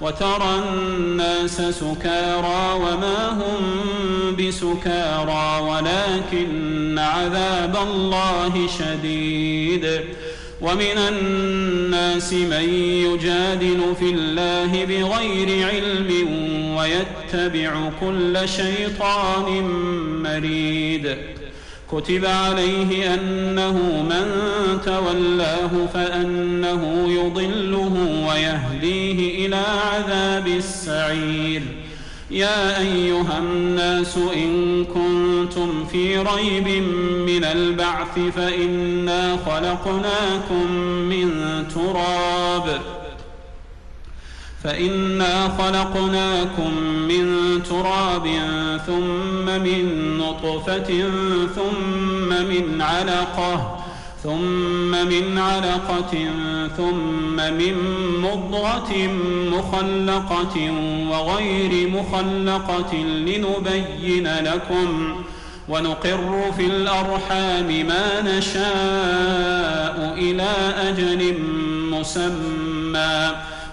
وترى الناس سكارى وما هم بسكارى ولكن عذاب الله شديد. ومن الناس من يجادل في الله بغير علم ويتبع كل شيطان مريد. كتب عليه أنه من تولاه فأنه يضله ويهديه إلى عذاب السعير. يا أيها الناس إن كنتم في ريب من البعث فإنا خلقناكم من تراب. فإنا خلقناكم من تراب ثم من نطفة ثم من علقة ثم من علقة ثم من مضغة مخلقة وغير مخلقة لنبين لكم ونقر في الأرحام ما نشاء إلى أجل مسمى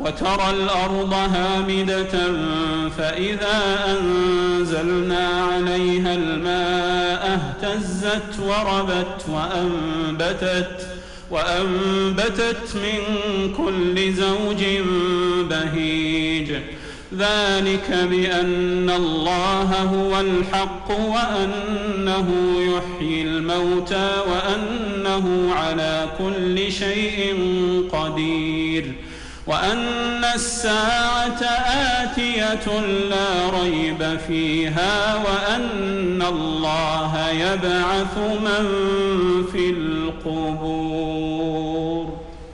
وترى الأرض هامدة فإذا أنزلنا عليها الماء اهتزت وربت وأنبتت وأنبتت من كل زوج بهيج. ذلك بأن الله هو الحق وأنه يحيي الموتى وأنه على كل شيء قدير. وأن الساعة آتية لا ريب فيها وأن الله يبعث من في القبور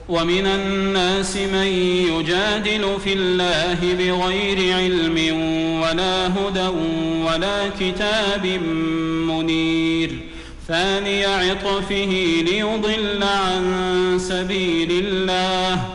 ومن الناس من يجادل في الله بغير علم ولا هدى ولا كتاب منير ثاني عطفه ليضل عن سبيل الله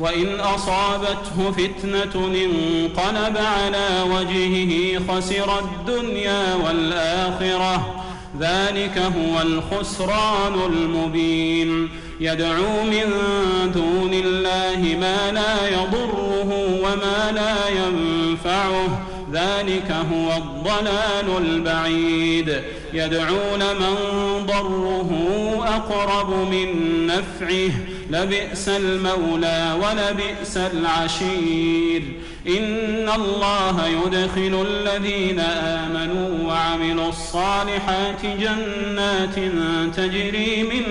وإن أصابته فتنة انقلب على وجهه خسر الدنيا والآخرة. ذلك هو الخسران المبين. يدعو من دون الله ما لا يضره وما لا ينفعه. ذلك هو الضلال البعيد. يدعون من ضره أقرب من نفعه. لبئس المولى ولبئس العشير. إن الله يدخل الذين آمنوا وعملوا الصالحات جنات تجري من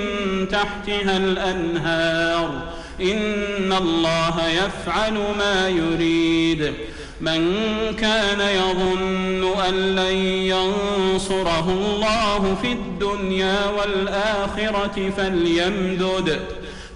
تحتها الأنهار. إن الله يفعل ما يريد. من كان يظن أن لن ينصره الله في الدنيا والآخرة فليمدد.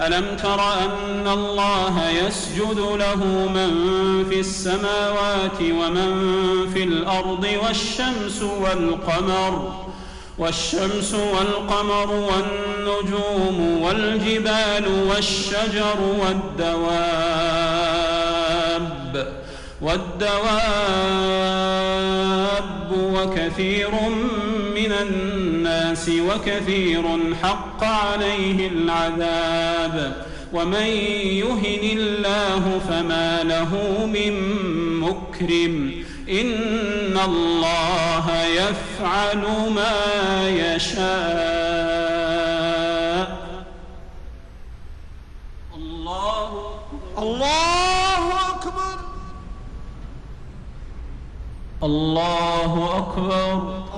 ألم تر أن الله يسجد له من في السماوات ومن في الأرض والشمس والقمر والشمس والقمر والنجوم والجبال والشجر والدواب والدواب وكثير من الناس وكثير حق عليه العذاب. ومن يهن الله فما له من مكرم. إن الله يفعل ما يشاء. الله الله أكبر. الله أكبر. الله أكبر.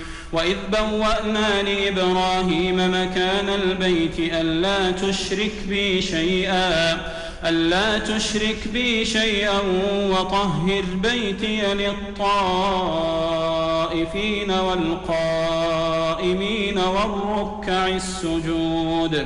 وإذ بوأنا لإبراهيم مكان البيت ألا تشرك بي شيئا ألا تشرك بي شيئا وطهر بيتي للطائفين والقائمين والركع السجود.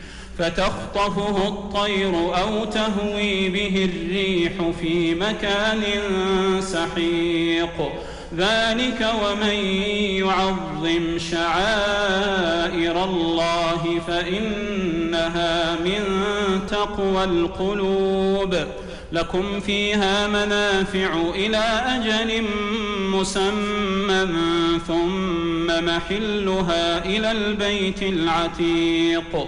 فتخطفه الطير أو تهوي به الريح في مكان سحيق. ذلك ومن يعظم شعائر الله فإنها من تقوى القلوب. لكم فيها منافع إلى أجل مسمى ثم محلها إلى البيت العتيق.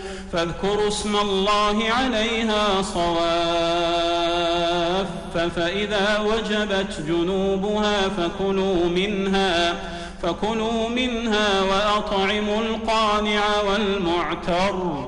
فاذكروا اسم الله عليها صواف فإذا وجبت جنوبها فكلوا منها فكلوا منها وأطعموا القانع والمعتر.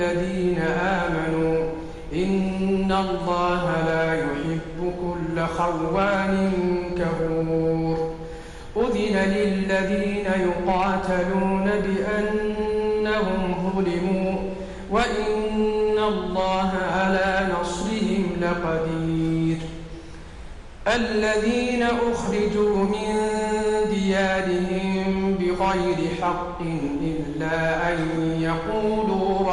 الذين آمنوا إن الله لا يحب كل خوان كفور. أذن للذين يقاتلون بأنهم ظلموا وإن الله على نصرهم لقدير. الذين أخرجوا من ديارهم بغير حق إلا أن يقولوا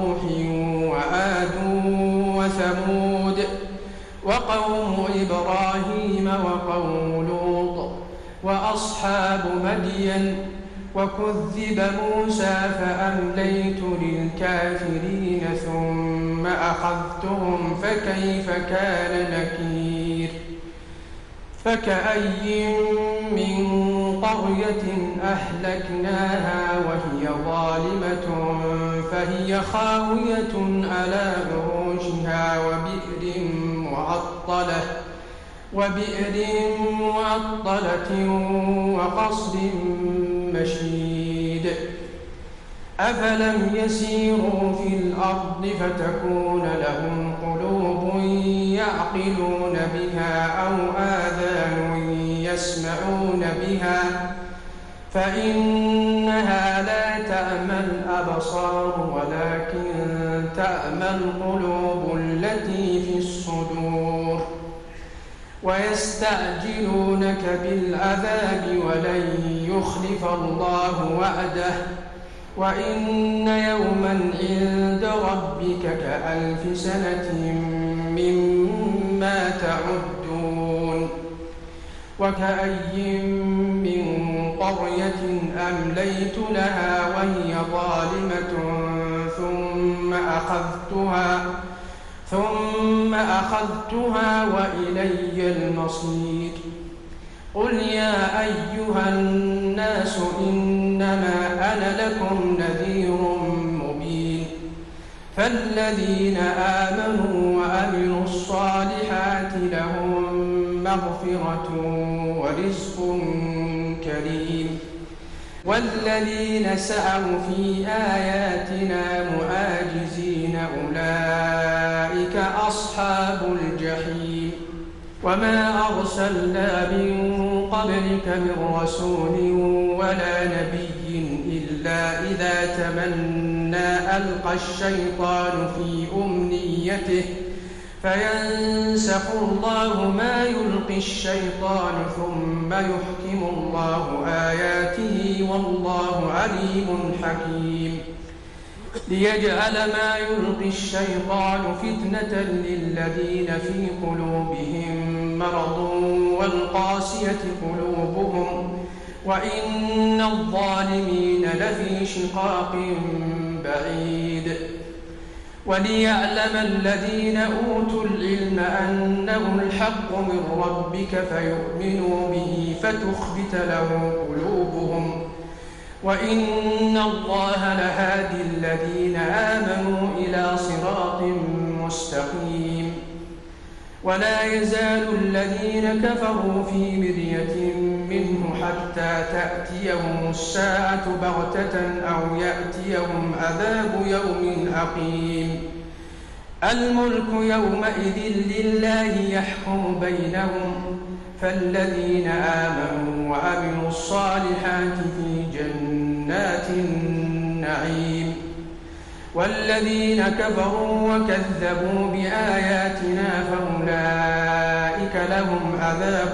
وثمود وقوم إبراهيم وقوم لوط وأصحاب مدين وكذب موسى فأمليت للكافرين ثم أخذتهم فكيف كان نكير فكأي من قرية أهلكناها وهي ظالمة فهي خاوية على عروشها وبئر معطلة وبئر معطلة وقصر مشيد. أفلم يسيروا في الأرض فتكون لهم قلوب يعقلون بها أو آذان يسمعون بها فإنها لا تأمى الأبصار ولكن تأمى القلوب التي في الصدور. ويستعجلونك بالعذاب ولن يخلف الله وعده. وإن يوما عند ربك كألف سنة مما تعدون. وكأي من قرية أمليت لها وهي ظالمة ثم أخذتها ثم أخذتها وإلي المصير. قل يا أيها الناس إنما أنا لكم نذير مبين. فالذين آمنوا وعملوا الصالحات لهم مغفرة ورزق كريم. والذين سعوا في آياتنا معاجزين أولئك أصحاب الجحيم وما أرسلنا من قبلك من رسول ولا نبي إلا إذا تمنى ألقى الشيطان في أمنيته فينسخ الله ما يلقي الشيطان ثم يحكم الله آياته والله عليم حكيم. ليجعل ما يلقي الشيطان فتنة للذين في قلوبهم مرض والقاسية قلوبهم وإن الظالمين لفي شقاق بعيد. وليعلم الذين أوتوا العلم أنه الحق من ربك فيؤمنوا به فتخبت له قلوبهم. وإن الله لهادي الذين آمنوا إلى صراط مستقيم. ولا يزال الذين كفروا في مرية حتى تأتيهم الساعة بغتة أو يأتيهم عذاب يوم أقيم. الملك يومئذ لله يحكم بينهم فالذين آمنوا وعملوا الصالحات في جنات النعيم. والذين كفروا وكذبوا بآياتنا فأولئك لهم عذاب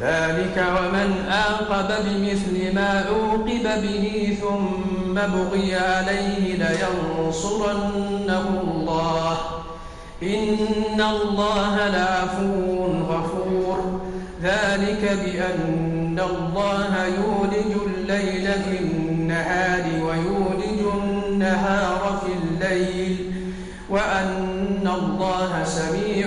ذلك ومن آقب بمثل ما عوقب به ثم بغي عليه لينصرنه الله. إن الله لعفو غفور. ذلك بأن الله يولج الليل في النهار ويولج النهار في الليل. وأن الله سميع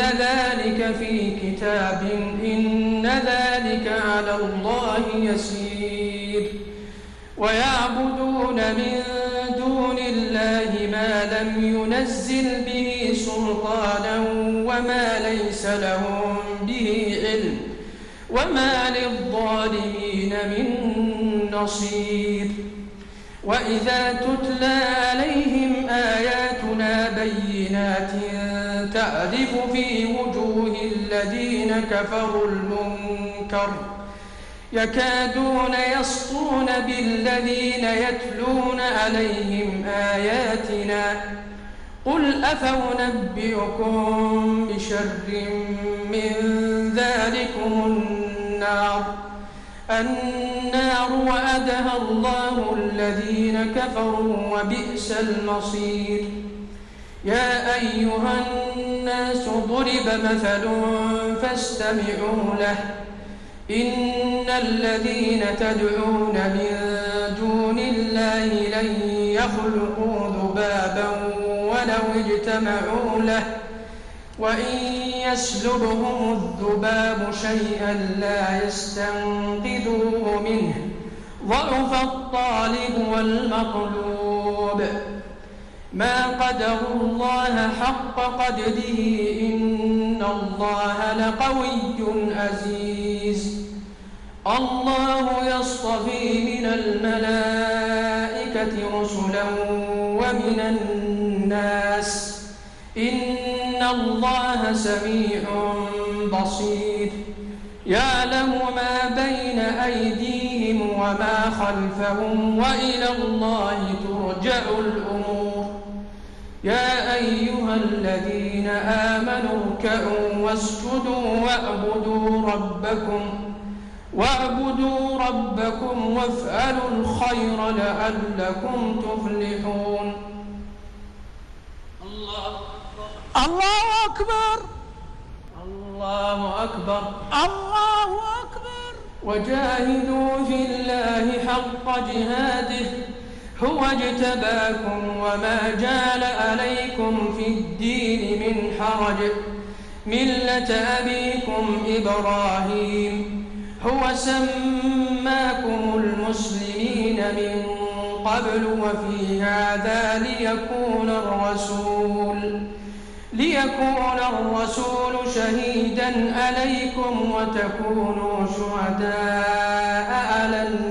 ذلك في كتاب إن ذلك على الله يسير. ويعبدون من دون الله ما لم ينزل به سلطانا وما ليس لهم به علم وما للظالمين من نصير. وإذا تتلى عليهم آياتنا بينات تعرف في وجوه الذين كفروا المنكر. يكادون يسطون بالذين يتلون عليهم آياتنا. قل أفأنبئكم بشر من ذلكم النار؟ النار وأدها الله الذين كفروا وبئس المصير. يا أيها الناس ضرب مثل فاستمعوا له. إن الذين تدعون من دون الله لن يخلقوا ذبابا ولو اجتمعوا له. وإن يسلبهم الذباب شيئا لا يستنقذوه منه. ضعف الطالب والمطلوب. ما قدروا الله حق قدره إن الله لقوي عزيز. الله يصطفي من الملائكة رسلا ومن الناس. إن الله سميع بصير. يعلم ما بين أيديهم وما خلفهم وإلى الله ترجع الأمور. يا أيها الذين آمنوا اركعوا واسجدوا واعبدوا ربكم واعبدوا ربكم وافعلوا الخير لعلكم تفلحون. الله الله أكبر. الله أكبر. الله أكبر. وجاهدوا في الله حق جهاده. هو اجتباكم وما جعل عليكم في الدين من حرج. ملة أبيكم إبراهيم. هو سماكم المسلمين من قبل وفي هذا ليكون الرسول. ليكون الرسول شهيدا عليكم وتكونوا شهداء على الناس.